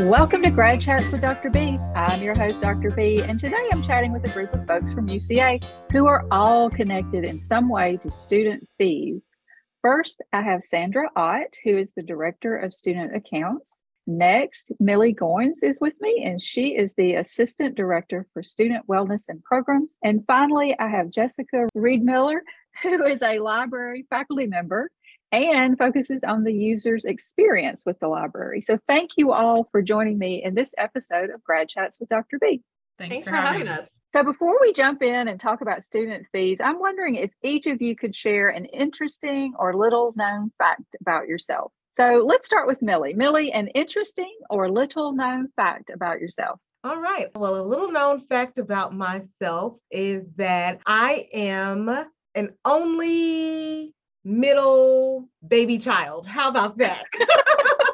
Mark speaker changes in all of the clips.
Speaker 1: Welcome to Grad Chats with Dr. B. I'm your host, Dr. B, and today I'm chatting with a group of folks from UCA who are all connected in some way to student fees. First, I have Sandra Ott, who is the Director of Student Accounts. Next, Millie Goins is with me, and she is the Assistant Director for Student Wellness and Programs. And finally, I have Jessica Reed Miller, who is a library faculty member and focuses on the user's experience with the library. So thank you all for joining me in this episode of Grad Chats with Dr.
Speaker 2: B. Thanks, Thanks for, for, having us. us.
Speaker 1: So before we jump in and talk about student fees, I'm wondering if each of you could share an interesting or little known fact about yourself. So let's start with Millie. Millie, an interesting or little known fact about yourself.
Speaker 3: All right. Well, a little known fact about myself is that I am an only middle baby child. How about that?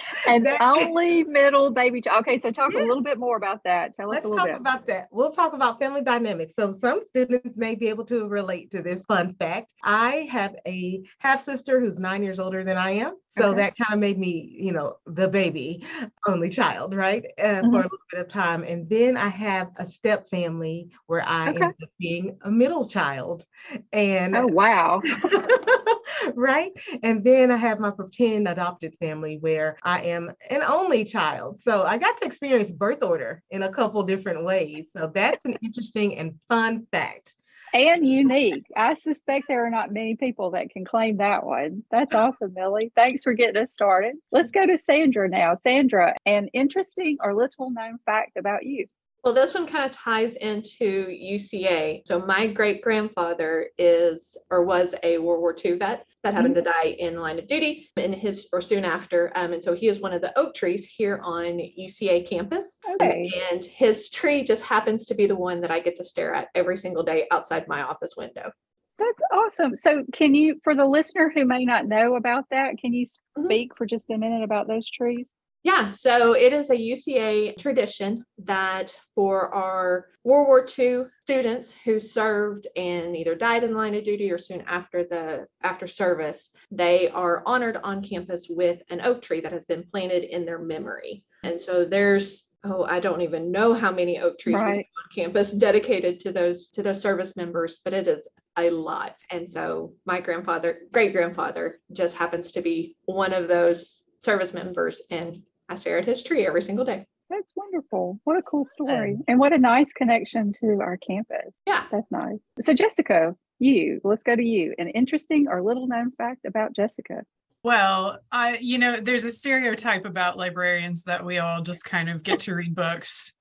Speaker 1: and that, only middle baby child. Okay, so talk yeah. a little bit more about that. Tell us
Speaker 3: Let's
Speaker 1: a little
Speaker 3: talk
Speaker 1: bit.
Speaker 3: about that. We'll talk about family dynamics. So some students may be able to relate to this fun fact. I have a half sister who's nine years older than I am. So okay. that kind of made me, you know, the baby, only child, right? Uh, mm-hmm. For a little bit of time. And then I have a step family where I okay. ended up being a middle child. And
Speaker 1: oh, wow.
Speaker 3: right. And then I have my pretend adopted family where I am an only child. So I got to experience birth order in a couple different ways. So that's an interesting and fun fact
Speaker 1: and unique. I suspect there are not many people that can claim that one. That's awesome, Millie. Thanks for getting us started. Let's go to Sandra now. Sandra, an interesting or little known fact about you.
Speaker 2: Well, this one kind of ties into UCA. So my great grandfather is or was a World War II vet that happened mm-hmm. to die in the line of duty in his or soon after. Um, and so he is one of the oak trees here on UCA campus. Okay. And his tree just happens to be the one that I get to stare at every single day outside my office window.
Speaker 1: That's awesome. So, can you, for the listener who may not know about that, can you mm-hmm. speak mm-hmm. for just a minute about those trees?
Speaker 2: Yeah, so it is a UCA tradition that for our World War II students who served and either died in the line of duty or soon after the after service, they are honored on campus with an oak tree that has been planted in their memory. And so there's oh I don't even know how many oak trees right. on campus dedicated to those to those service members, but it is a lot. And so my grandfather, great grandfather, just happens to be one of those service members and I stare at his tree every single day.
Speaker 1: That's wonderful. What a cool story. Um, and what a nice connection to our campus.
Speaker 2: Yeah.
Speaker 1: That's nice. So, Jessica, you, let's go to you. An interesting or little known fact about Jessica.
Speaker 4: Well, I, you know, there's a stereotype about librarians that we all just kind of get to read books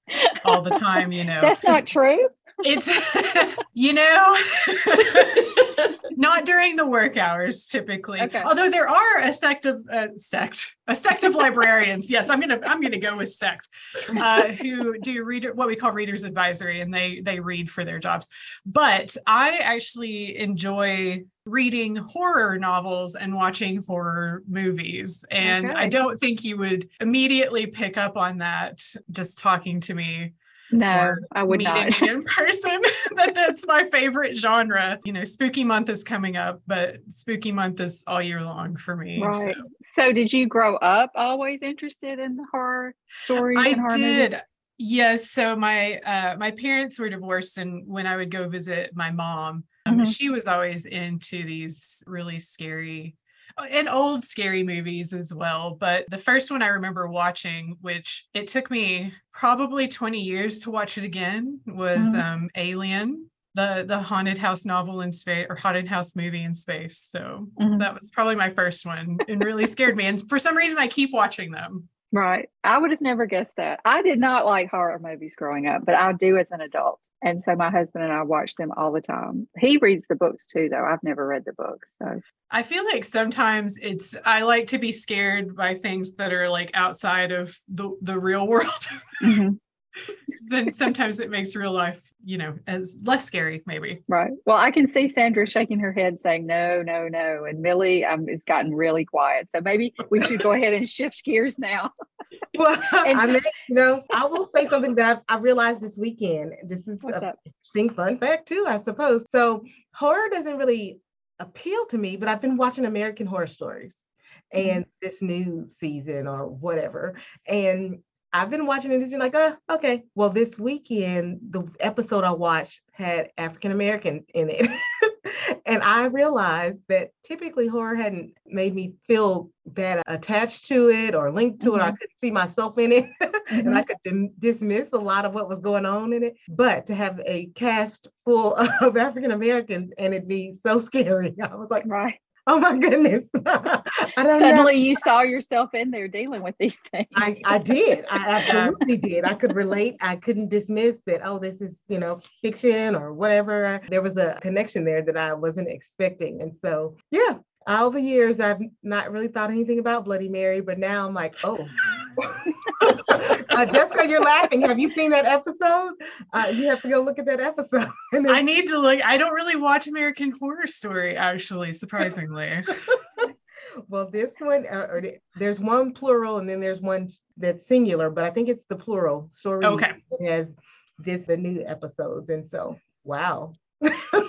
Speaker 4: all the time, you know.
Speaker 1: That's not true
Speaker 4: it's you know not during the work hours typically okay. although there are a sect of uh, sect a sect of librarians yes i'm gonna i'm gonna go with sect uh, who do reader what we call readers advisory and they they read for their jobs but i actually enjoy reading horror novels and watching horror movies and okay. i don't think you would immediately pick up on that just talking to me
Speaker 1: no, I would not.
Speaker 4: in person. that that's my favorite genre. You know, spooky month is coming up, but spooky month is all year long for me.
Speaker 1: Right. So, so did you grow up always interested in the horror stories?
Speaker 4: I
Speaker 1: horror
Speaker 4: did. Movies? Yes. So my uh, my parents were divorced, and when I would go visit my mom, um, mm-hmm. she was always into these really scary and old scary movies as well. But the first one I remember watching, which it took me probably 20 years to watch it again, was mm-hmm. um, Alien, the the haunted house novel in space or haunted house movie in space. So mm-hmm. that was probably my first one and really scared me. And for some reason, I keep watching them.
Speaker 1: Right. I would have never guessed that. I did not like horror movies growing up, but I do as an adult. And so my husband and I watch them all the time. He reads the books too, though. I've never read the books. So
Speaker 4: I feel like sometimes it's I like to be scared by things that are like outside of the, the real world. Mm-hmm. Then sometimes it makes real life, you know, as less scary, maybe.
Speaker 1: Right. Well, I can see Sandra shaking her head saying no, no, no. And Millie um, has gotten really quiet. So maybe we should go ahead and shift gears now.
Speaker 3: well, I mean, you know, I will say something that I, I realized this weekend. This is What's a interesting fun fact too, I suppose. So horror doesn't really appeal to me, but I've been watching American horror stories. and this new season or whatever. And I've been watching it and been like, oh, okay. Well, this weekend, the episode I watched had African Americans in it. and I realized that typically horror hadn't made me feel that attached to it or linked to mm-hmm. it. I mm-hmm. couldn't see myself in it. mm-hmm. And I could dim- dismiss a lot of what was going on in it. But to have a cast full of African Americans and it be so scary, I was like, right. Oh my goodness. I
Speaker 1: don't Suddenly know. you saw yourself in there dealing with these things.
Speaker 3: I, I did. I absolutely did. I could relate. I couldn't dismiss that, oh, this is, you know, fiction or whatever. There was a connection there that I wasn't expecting. And so, yeah, all the years I've not really thought anything about Bloody Mary, but now I'm like, oh. uh, Jessica, you're laughing. Have you seen that episode? Uh, you have to go look at that episode.
Speaker 4: then... I need to look. I don't really watch American Horror Story, actually, surprisingly.
Speaker 3: well, this one, uh, or there's one plural, and then there's one that's singular, but I think it's the plural story.
Speaker 4: Okay.
Speaker 3: Has this the new episodes, and so wow,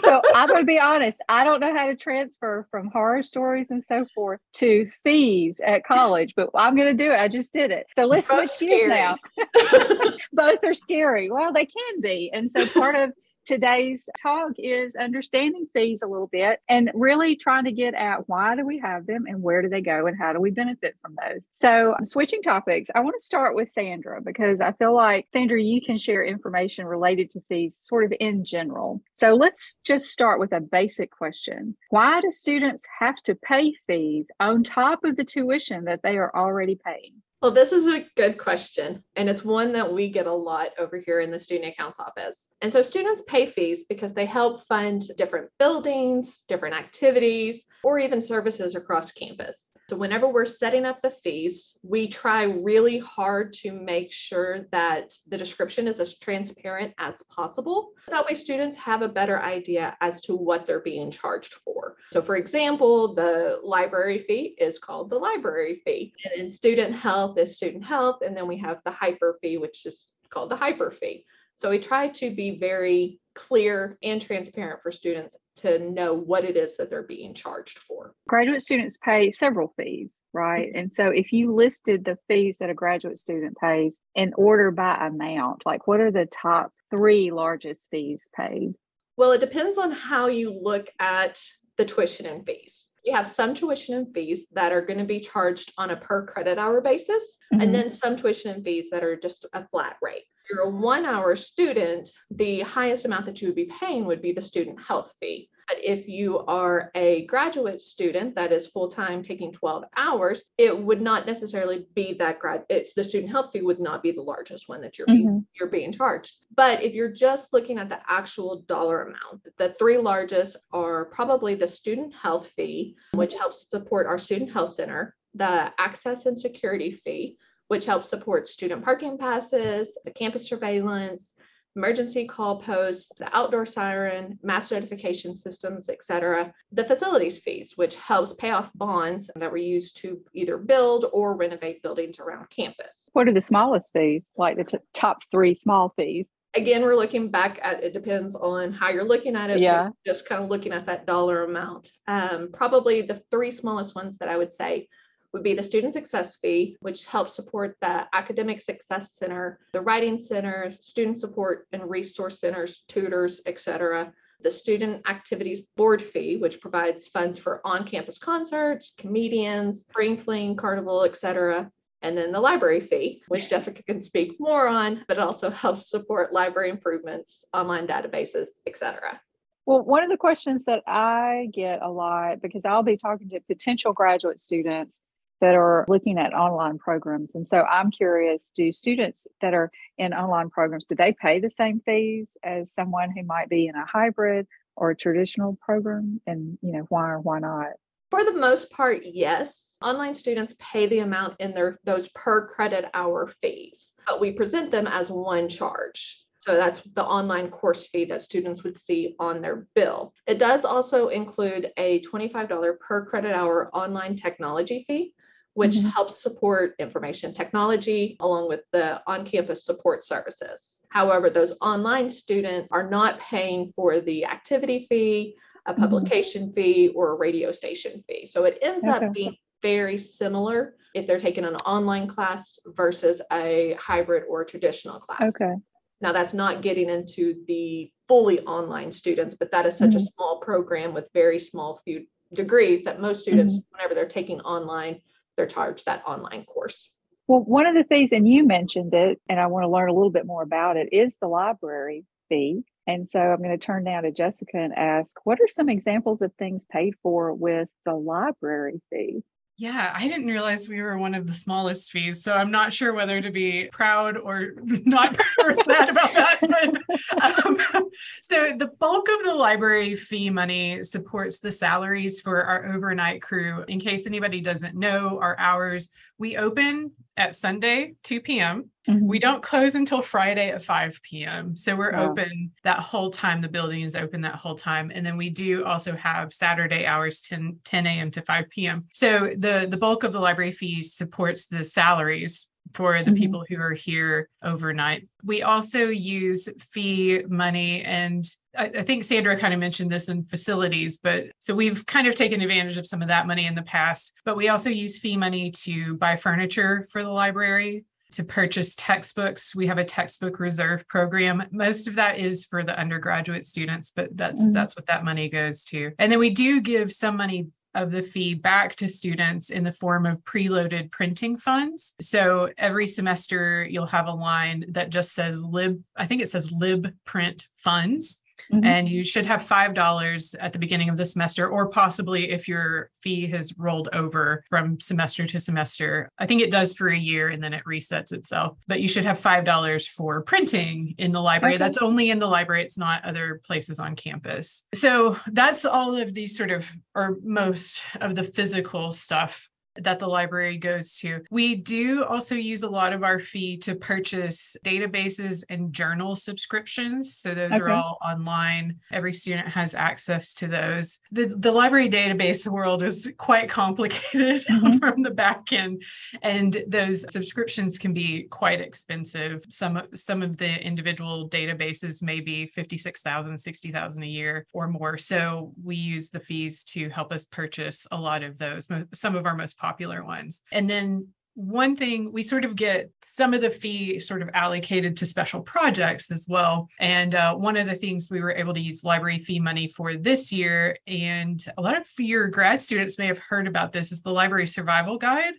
Speaker 1: so I'm going to be honest. I don't know how to transfer from horror stories and so forth to fees at college, but I'm going to do it. I just did it. So let's Both switch gears now. Both are scary. Well, they can be. And so part of today's talk is understanding fees a little bit and really trying to get at why do we have them and where do they go and how do we benefit from those. So, I'm switching topics, I want to start with Sandra because I feel like, Sandra, you can share information related to fees sort of in general. So, let's just start with a basic question Why do students have to pay fees on top of the tuition that they are already paying?
Speaker 2: Well, this is a good question, and it's one that we get a lot over here in the student accounts office. And so students pay fees because they help fund different buildings, different activities, or even services across campus. So whenever we're setting up the fees, we try really hard to make sure that the description is as transparent as possible. That way students have a better idea as to what they're being charged for. So for example, the library fee is called the library fee. And in student health is student health. And then we have the hyper fee, which is called the hyper fee. So we try to be very clear and transparent for students to know what it is that they're being charged for.
Speaker 1: Graduate students pay several fees, right? Mm-hmm. And so if you listed the fees that a graduate student pays in order by amount, like what are the top three largest fees paid?
Speaker 2: Well, it depends on how you look at the tuition and fees. You have some tuition and fees that are going to be charged on a per credit hour basis, mm-hmm. and then some tuition and fees that are just a flat rate you're a one hour student, the highest amount that you would be paying would be the student health fee. But if you are a graduate student that is full time taking 12 hours, it would not necessarily be that grad. It's the student health fee would not be the largest one that you're mm-hmm. being, you're being charged. But if you're just looking at the actual dollar amount, the three largest are probably the student health fee, which helps support our student health center, the access and security fee, which helps support student parking passes, the campus surveillance, emergency call posts, the outdoor siren, mass notification systems, etc. The facilities fees, which helps pay off bonds that were used to either build or renovate buildings around campus.
Speaker 1: What are the smallest fees, like the t- top three small fees?
Speaker 2: Again, we're looking back at it depends on how you're looking at it.
Speaker 1: Yeah.
Speaker 2: Just kind of looking at that dollar amount. Um, probably the three smallest ones that I would say would be the Student Success Fee, which helps support the Academic Success Center, the Writing Center, Student Support and Resource Centers, tutors, etc. The Student Activities Board Fee, which provides funds for on-campus concerts, comedians, spring fling, carnival, etc and then the library fee, which Jessica can speak more on, but it also helps support library improvements, online databases, etc.
Speaker 1: Well, one of the questions that I get a lot because I'll be talking to potential graduate students that are looking at online programs. And so I'm curious, do students that are in online programs, do they pay the same fees as someone who might be in a hybrid or a traditional program? And, you know, why or why not?
Speaker 2: For the most part, yes. Online students pay the amount in their those per credit hour fees, but we present them as one charge. So that's the online course fee that students would see on their bill. It does also include a $25 per credit hour online technology fee which mm-hmm. helps support information technology along with the on campus support services. However, those online students are not paying for the activity fee, a mm-hmm. publication mm-hmm. fee, or a radio station fee. So it ends okay. up being very similar if they're taking an online class versus a hybrid or traditional class.
Speaker 1: Okay.
Speaker 2: Now, that's not getting into the fully online students, but that is such a
Speaker 1: Mhm.
Speaker 2: small program with very small few degrees that most students, whenever they're taking online, they're charged that online course.
Speaker 1: Well, one of the things, and you mentioned it, and I want to learn a little bit more about it, is the library fee. And so I'm going to turn now to Jessica and ask, what are some examples of things paid for with the library fee?
Speaker 4: Yeah, I didn't realize we were one of the smallest fees, so I'm not sure whether to be proud or not proud or sad about that. But um, so the bulk of the library fee money supports the salaries for our overnight crew. In case anybody doesn't know, our hours we open at Sunday 2 p.m.
Speaker 1: Mhm.
Speaker 4: We don't close until Friday at 5 p.m. So we're
Speaker 1: Wow.
Speaker 4: open that whole time. The building is open that whole time. And then we do also have Saturday hours 10, 10 a.m. to 5 p.m. So the, the bulk of the library fee supports the salaries for the
Speaker 1: Mhm.
Speaker 4: people who are here overnight. We also use fee money and I, I think Sandra kind of mentioned this in facilities, but so we've kind of taken advantage of some of that money in the past. But we also use fee money to buy furniture for the library to purchase textbooks. We have a textbook reserve program. Most of that is for the undergraduate students, but that's
Speaker 1: Mhm.
Speaker 4: that's what that money goes to. And then we do give some money of the fee back to students in the form of preloaded printing funds. So every semester you'll have a line that just says lib I think it says lib print funds
Speaker 1: Mhm.
Speaker 4: and you should have $5 at the beginning of the semester or possibly if your fee has rolled over from semester to semester. I think it does for a year and then it resets itself but you should have $5 for printing in the library.
Speaker 1: Okay.
Speaker 4: that's only in the library. It's not other places on campus. So that's all of these sort of or most of the physical stuff that the library goes to. We do also use a lot of our fee to purchase databases and journal subscriptions. So those are all online. Every student has access to those. The, the library database world is quite complicated
Speaker 1: Mhm.
Speaker 4: from the back end, and those subscriptions can be quite expensive. Some, some of the individual databases may be 56,000, 60,000 a year or more. So we use the fees to help us purchase a lot of those, some of our most popular ones. And then one thing we sort of get some of the fee sort of allocated to special projects as well. And uh, one of the things we were able to use library fee money for this year, and a lot of your grad students may have heard about this, is the library survival guide.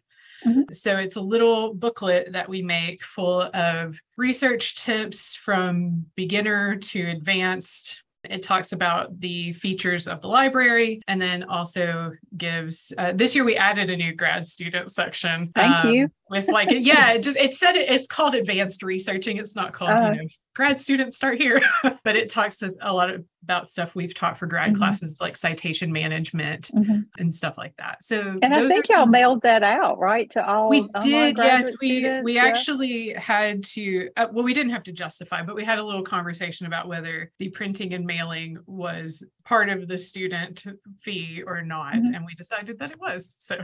Speaker 1: Mhm.
Speaker 4: So it's a little booklet that we make full of research tips from beginner to advanced it talks about the features of the library and then also gives uh, this year we added a new grad student section
Speaker 1: Thank you.
Speaker 4: With like yeah it just it said it, it's called advanced researching it's not called
Speaker 1: Uh.
Speaker 4: you know grad students start here but it talks a, lot about stuff we've taught for grad
Speaker 1: Mhm.
Speaker 4: classes like citation management
Speaker 1: Mhm.
Speaker 4: and stuff like that so
Speaker 1: And I think y'all mailed that out, right? To all
Speaker 4: we did yes we
Speaker 1: students?
Speaker 4: we
Speaker 1: Yeah.
Speaker 4: actually had to uh, well we didn't have to justify but we had a little conversation about whether the printing and mailing was part of the student fee or not
Speaker 1: Mhm.
Speaker 4: and we decided that it was so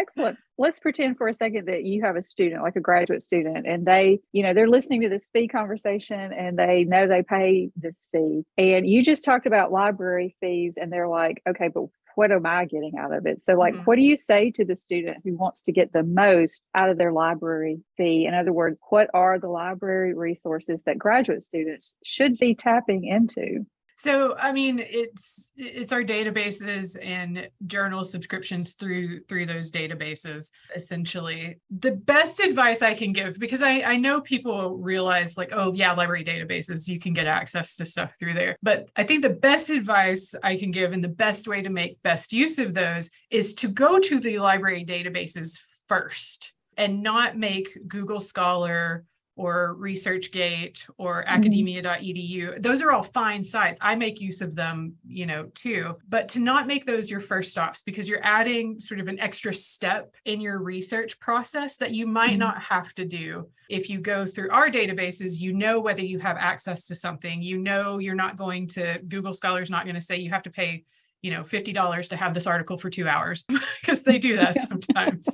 Speaker 1: Excellent. Let's pretend for a second that you have a student, like a graduate student, and they, you know, they're listening to this fee conversation and they know they pay this fee. And you just talked about library fees, and they're like, okay, but what am I getting out of it? So, like,
Speaker 4: Mhm.
Speaker 1: what do you say to the student who wants to get the most out of their library fee? In other words, what are the library resources that graduate students should be tapping into?
Speaker 4: So I mean, it's it's our databases and journal subscriptions through through those databases. Essentially, the best advice I can give because I I know people realize like oh yeah library databases you can get access to stuff through there, but I think the best advice I can give and the best way to make best use of those is to go to the library databases first and not make Google Scholar or ResearchGate or
Speaker 1: Mhm.
Speaker 4: academia.edu. Those are all fine sites. I make use of them, you know, too. But to not make those your first stops because you're adding sort of an extra step in your research process that you might
Speaker 1: Mhm.
Speaker 4: not have to do. If you go through our databases, you know whether you have access to something. You know you're not going to Google Scholar's not going to say you have to pay you know $50 to have this article for 2 hours because they do that sometimes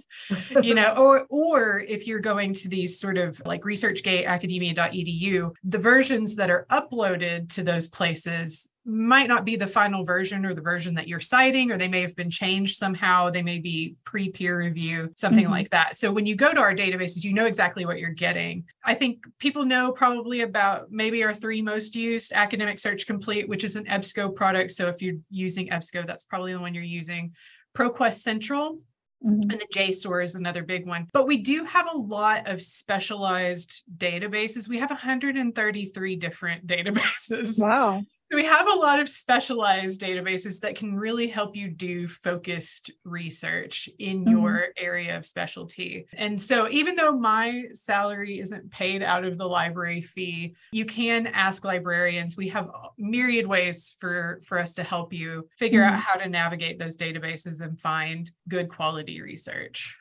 Speaker 4: you know or or if you're going to these sort of like researchgate academia.edu the versions that are uploaded to those places might not be the final version or the version that you're citing, or they may have been changed somehow. They may be pre peer review, something mm-hmm. like that. So when you go to our databases, you know exactly what you're getting. I think people know probably about maybe our three most used Academic Search Complete, which is an EBSCO product. So if you're using EBSCO, that's probably the one you're using. ProQuest Central, Mm-hmm. And the JSTOR is another big one. But we do have a lot of specialized databases. We have 133 different databases.
Speaker 1: Wow
Speaker 4: we have a lot of specialized databases that can really help you do focused research in mm-hmm. your area of specialty. And so, even though my salary isn't paid out of the library fee, you can ask librarians. We have myriad ways for, for us to help you figure mm-hmm. out how to navigate those databases and find good quality research.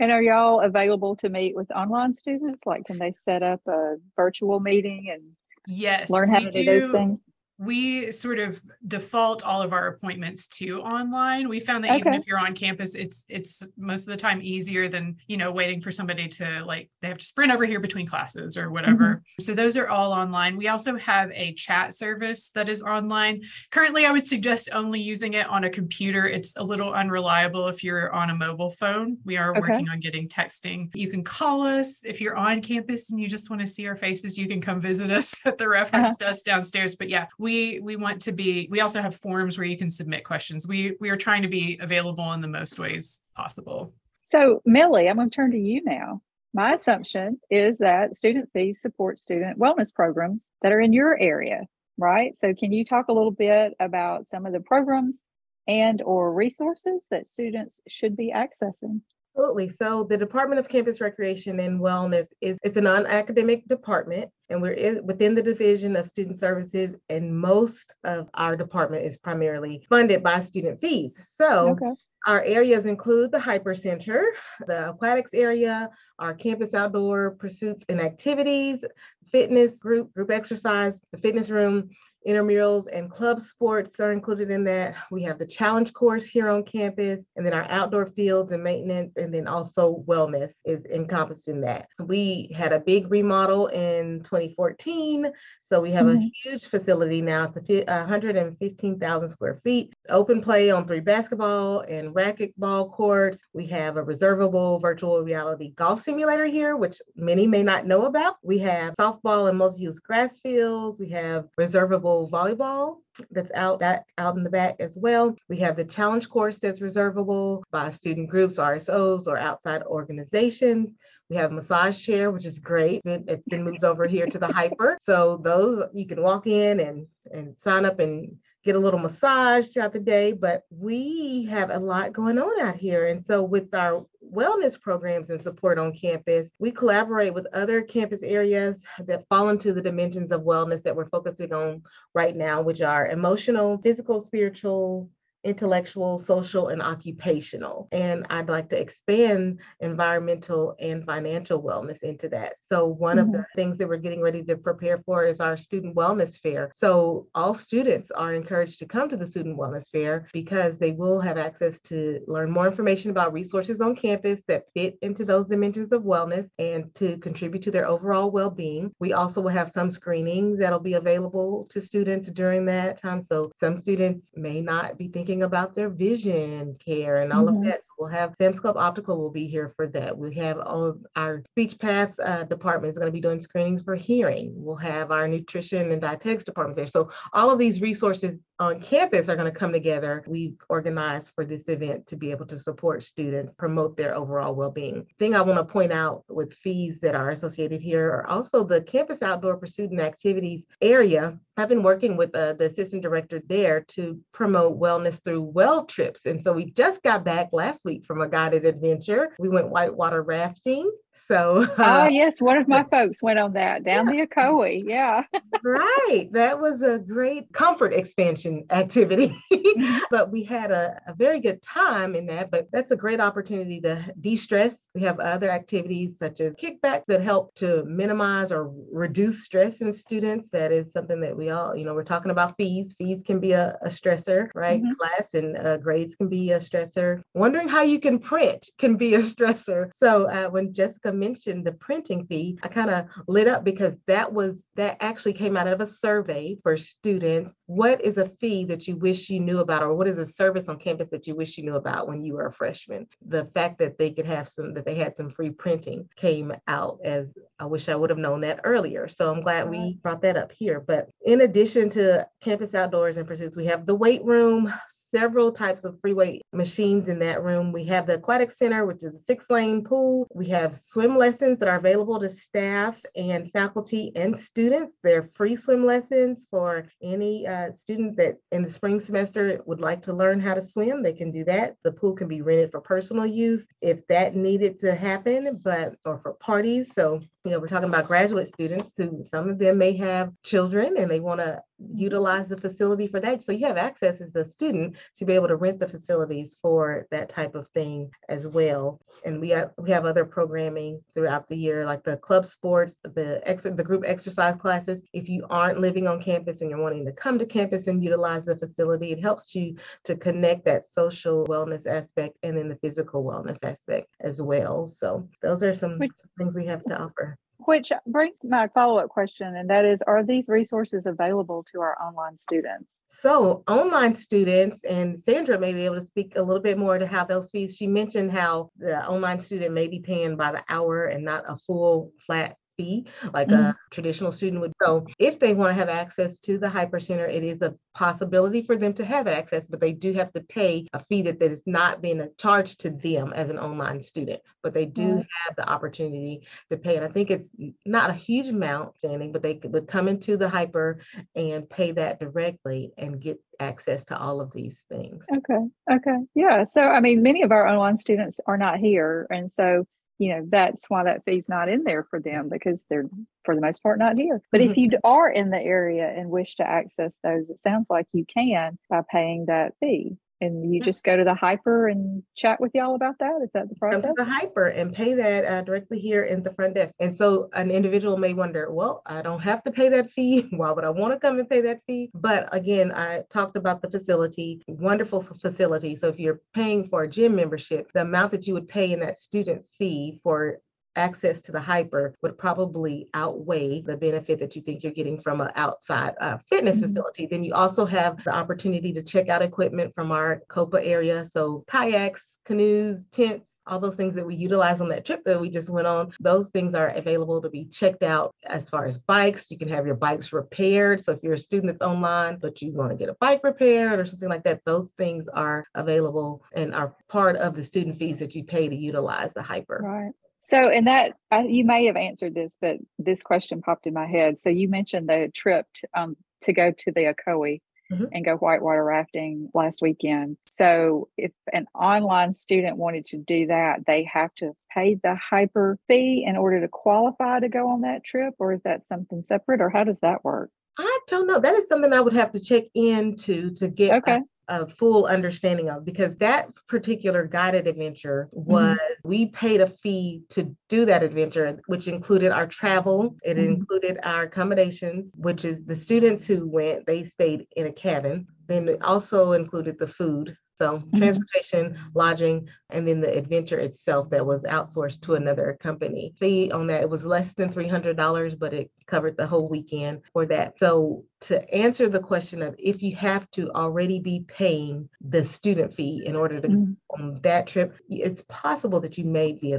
Speaker 1: And are y'all available to meet with online students? Like, can they set up a virtual meeting and
Speaker 4: yes,
Speaker 1: learn how to do, do those things?
Speaker 4: We sort of default all of our appointments to online. We found that okay. even if you're on campus, it's it's most of the time easier than you know waiting for somebody to like they have to sprint over here between classes or whatever. Mm-hmm. So those are all online. We also have a chat service that is online. Currently, I would suggest only using it on a computer. It's a little unreliable if you're on a mobile phone. We are okay. working on getting texting. You can call us if you're on campus and you just want to see our faces. You can come visit us at the reference uh-huh. desk downstairs. But yeah, we we we want to be we also have forms where you can submit questions. We we are trying to be available in the most ways possible.
Speaker 1: So millie i'm going to turn to you now. My assumption is that student fees support student wellness programs that are in your area right? So can you talk a little bit about some of the programs and or resources that students should be accessing
Speaker 3: Absolutely. So the Department of Campus Recreation and Wellness is it's a non-academic department, and we're in, within the Division of Student Services, and most of our department is primarily funded by student fees. So okay. Our areas include the Hyper Center, the aquatics area, our campus outdoor pursuits and activities, fitness group, group exercise, the fitness room, Intramurals and club sports are included in that. We have the challenge course here on campus, and then our outdoor fields and maintenance, and then also wellness is encompassed in that. We had a big remodel in 2014, so we have mm-hmm. a huge facility now. It's 115,000 square feet. Open play on three basketball and racquetball courts. We have a reservable virtual reality golf simulator here, which many may not know about. We have softball and multi-use grass fields. We have reservable volleyball that's out that out in the back as well. We have the challenge course that's reservable by student groups, RSOs, or outside organizations. We have massage chair, which is great. It's been moved over here to the hyper. So those you can walk in and and sign up and get a little massage throughout the day, but we have a lot going on out here. And so, with our wellness programs and support on campus, we collaborate with other campus areas that fall into the dimensions of wellness that we're focusing on right now, which are emotional, physical, spiritual, intellectual, social, and occupational. And I'd like to expand environmental and financial wellness into that. So, one mm-hmm. of the mm-hmm. things that we're getting ready to prepare for is our student wellness fair. So, all students are encouraged to come to the student wellness fair because they will have access to learn more information about resources on campus that fit into those dimensions of wellness and to contribute to their overall well being. We also will have some screenings that'll be available to students during that time. So, some students may not be thinking thinking about their vision care and all mm-hmm. of that. So we'll have Sam's Club Optical will be here for that. We have all our speech paths uh, department is going to be doing screenings for hearing. We'll have our nutrition and dietetics departments there. So all of these resources on campus are going to come together. We've organized for this event to be able to support students, promote their overall well-being. Thing I want to point out with fees that are associated here are also the campus outdoor pursuit and activities area. I've been working with uh, the assistant director there to promote wellness through well trips. And so we just got back last week from a guided adventure. We went whitewater rafting so,
Speaker 1: uh, oh yes, one of my folks went on that down yeah. the Ocoee. Yeah,
Speaker 3: right. That was a great comfort expansion activity, mm-hmm. but we had a, a very good time in that. But that's a great opportunity to de-stress We have other activities such as kickbacks that help to minimize or reduce stress in students. That is something that we all, you know, we're talking about fees. Fees can be a, a stressor, right? Mm-hmm. Class and uh, grades can be a stressor. Wondering how you can print can be a stressor. So uh, when Jessica mentioned the printing fee, I kind of lit up because that was that actually came out of a survey for students. What is a fee that you wish you knew about, or what is a service on campus that you wish you knew about when you were a freshman? The fact that they could have some, that they had some free printing came out as I wish I would have known that earlier. So I'm glad we brought that up here. But in addition to campus outdoors and pursuits, we have the weight room, several types of free weight machines in that room. We have the aquatic center, which is a six lane pool. We have swim lessons that are available to staff and faculty and students. They're free swim lessons for any uh, student that in the spring semester would like to learn how to swim. They can do that. The pool can be rented for personal use if that needed to happen, but or for parties. So you know, we're talking about graduate students who some of them may have children and they want to utilize the facility for that. So you have access as a student to be able to rent the facilities for that type of thing as well. And we have we have other programming throughout the year, like the club sports, the ex- the group exercise classes. If you aren't living on campus and you're wanting to come to campus and utilize the facility, it helps you to connect that social wellness aspect and then the physical wellness aspect as well. So those are some things we have to offer.
Speaker 1: Which brings my follow up question, and that is Are these resources available to our online students?
Speaker 3: So, online students, and Sandra may be able to speak a little bit more to how those fees. She mentioned how the online student may be paying by the hour and not a full flat fee like mm-hmm. a traditional student would. So if they want to have access to the Hyper Center, it is a possibility for them to have access, but they do have to pay a fee that, that is not being charged to them as an online student. But they do mm-hmm. have the opportunity to pay. And I think it's not a huge amount, standing, but they would come into the Hyper and pay that directly and get access to all of these things.
Speaker 1: Okay. Okay. Yeah. So, I mean, many of our online students are not here. And so you know that's why that fee's not in there for them because they're for the most part not here but mm-hmm. if you are in the area and wish to access those it sounds like you can by paying that fee and you just go to the hyper and chat with y'all about that? Is that the process
Speaker 3: come to the hyper and pay that uh, directly here in the front desk. And so an individual may wonder well i don't have to pay that fee. Why would i want to come and pay that fee? But again i talked about the facility wonderful facility. So if you're paying for a gym membership the amount that you would pay in that student fee for access to the hyper would probably outweigh the benefit that you think you're getting from an outside uh, fitness mm-hmm. facility. Then you also have the opportunity to check out equipment from our COPA area. So kayaks, canoes, tents, all those things that we utilize on that trip that we just went on, those things are available to be checked out as far as bikes. You can have your bikes repaired. So if you're a student that's online, but you want to get a bike repaired or something like that, those things are available and are part of the student fees that you pay to utilize the hyper.
Speaker 1: Right. So, and that I, you may have answered this, but this question popped in my head. So, you mentioned the trip to, um, to go to the Ocoee mm-hmm. and go whitewater rafting last weekend. So, if an online student wanted to do that, they have to pay the hyper fee in order to qualify to go on that trip, or is that something separate, or how does that work?
Speaker 3: I don't know. That is something I would have to check into to get
Speaker 1: okay
Speaker 3: a full understanding of because that particular guided adventure mm-hmm. was mm-hmm. we paid a fee to do that adventure which included our travel it mm-hmm. included our accommodations which is the students who went they stayed in a cabin then it also included the food so mm-hmm. transportation, lodging, and then the adventure itself that was outsourced to another company. Fee on that it was less than three hundred dollars, but it covered the whole weekend for that. So to answer the question of if you have to already be paying the student fee in order to mm-hmm. on that trip, it's possible that you may be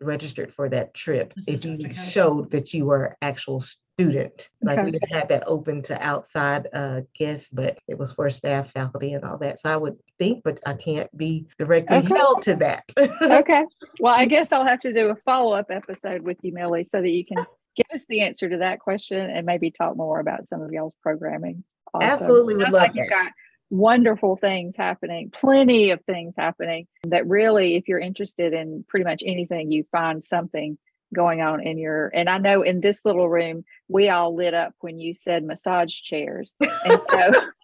Speaker 3: registered for that trip if you showed that you were actual student. Like okay. we didn't have that open to outside uh, guests, but it was for staff, faculty, and all that. So I would think, but I can't be directly okay. held to that.
Speaker 1: okay. Well, I guess I'll have to do a follow up episode with you, Millie, so that you can give us the answer to that question and maybe talk more about some of y'all's programming.
Speaker 3: Also. Absolutely, would love like
Speaker 1: that. got wonderful things happening, plenty of things happening that really, if you're interested in pretty much anything, you find something going on in your and i know in this little room we all lit up when you said massage chairs and so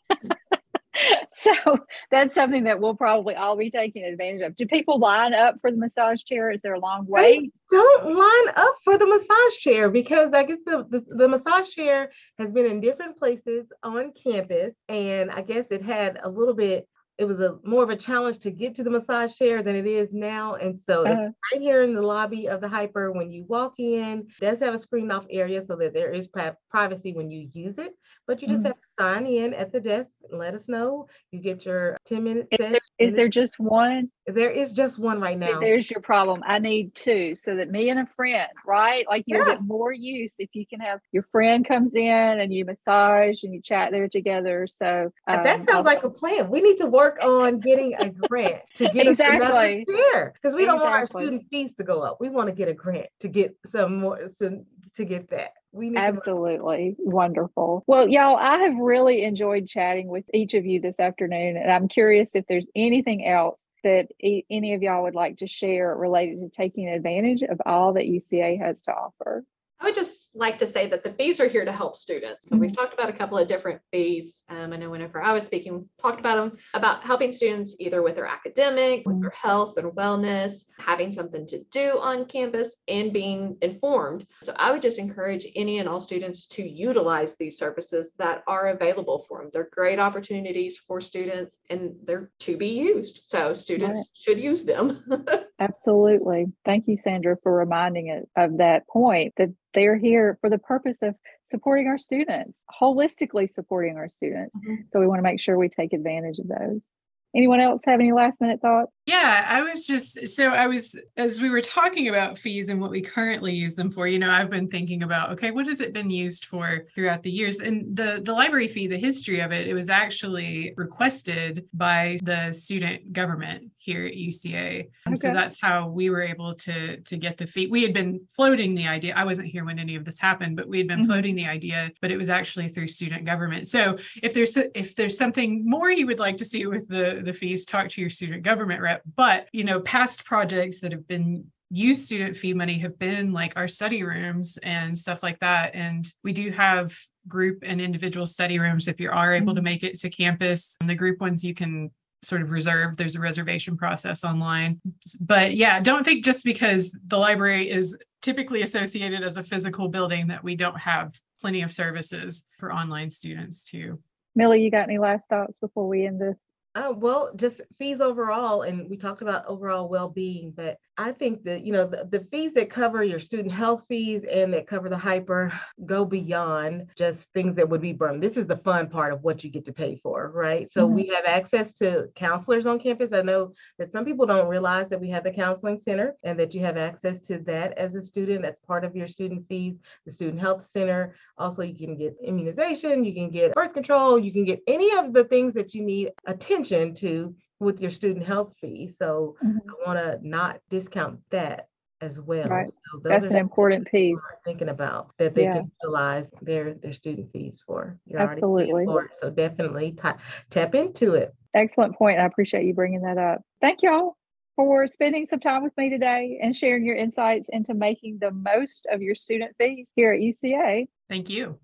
Speaker 1: So that's something that we'll probably all be taking advantage of. Do people line up for the massage chair? Is there a long wait?
Speaker 3: They don't line up for the massage chair because I guess the, the, the massage chair has been in different places on campus. And I guess it had a little bit it was a more of a challenge to get to the massage chair than it is now. And so uh-huh. it's right here in the lobby of the Hyper. When you walk in, it does have a screened off area so that there is pri- privacy when you use it. But you just mm-hmm. have to sign in at the desk and let us know. You get your 10 minutes.
Speaker 1: Is, there, is there just one?
Speaker 3: There is just one right now.
Speaker 1: There's your problem. I need two so that me and a friend, right? Like you'll yeah. get more use if you can have your friend comes in and you massage and you chat there together. So
Speaker 3: um, that sounds I'll, like a plan. We need to work on getting a grant to get exactly. us another because we don't want our student fees to go up. We want to get a grant to get some more some, to get that.
Speaker 1: We absolutely wonderful. Well, y'all, I have really enjoyed chatting with each of you this afternoon, and I'm curious if there's anything else that e- any of y'all would like to share related to taking advantage of all that UCA has to offer.
Speaker 2: I would just like to say that the fees are here to help students. So mm-hmm. we've talked about a couple of different fees. Um, I know whenever I was speaking, talked about them about helping students either with their academic, with mm-hmm. their health and wellness, having something to do on campus, and being informed. So I would just encourage any and all students to utilize these services that are available for them. They're great opportunities for students and they're to be used. So students right. should use them.
Speaker 1: Absolutely. Thank you, Sandra, for reminding it of that point that they're here for the purpose of supporting our students, holistically supporting our students. Mm-hmm. So we want to make sure we take advantage of those. Anyone else have any last minute thoughts?
Speaker 4: Yeah, I was just so I was as we were talking about fees and what we currently use them for, you know, I've been thinking about okay, what has it been used for throughout the years? And the the library fee, the history of it, it was actually requested by the student government here at UCA. Okay. So that's how we were able to to get the fee. We had been floating the idea. I wasn't here when any of this happened, but we had been mm-hmm. floating the idea, but it was actually through student government. So if there's if there's something more you would like to see with the the fees, talk to your student government rep. But, you know, past projects that have been used student fee money have been like our study rooms and stuff like that. And we do have group and individual study rooms if you are able to mm-hmm. make it to campus. And the group ones you can sort of reserve. There's a reservation process online. But yeah, don't think just because the library is typically associated as a physical building that we don't have plenty of services for online students too.
Speaker 1: Millie, you got any last thoughts before we end this?
Speaker 3: Uh, well, just fees overall, and we talked about overall well-being, but I think that you know the, the, fees that cover your student health fees and that cover the hyper go beyond just things that would be burned. This is the fun part of what you get to pay for, right? So mm-hmm. we have access to counselors on campus. I know that some people don't realize that we have the counseling center and that you have access to that as a student. That's part of your student fees. The student health center. Also, you can get immunization, you can get birth control, you can get any of the things that you need attention to with your student health fee. So mm-hmm. I want to not discount that as well.
Speaker 1: Right. So That's an important piece.
Speaker 3: Thinking about that they yeah. can utilize their their student fees for.
Speaker 1: You're Absolutely.
Speaker 3: For so definitely t- tap into it.
Speaker 1: Excellent point. I appreciate you bringing that up. Thank y'all for spending some time with me today and sharing your insights into making the most of your student fees here at UCA.
Speaker 4: Thank you.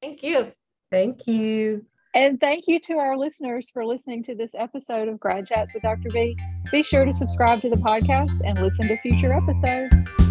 Speaker 2: Thank you.
Speaker 3: Thank you.
Speaker 1: And thank you to our listeners for listening to this episode of Grad Chats with Dr. B. Be sure to subscribe to the podcast and listen to future episodes.